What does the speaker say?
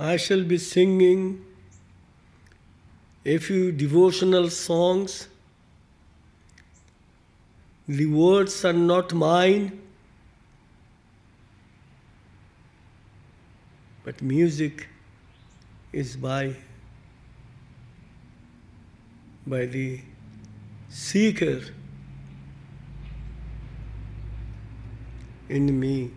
I shall be singing a few devotional songs. The words are not mine, but music is by by the seeker in me.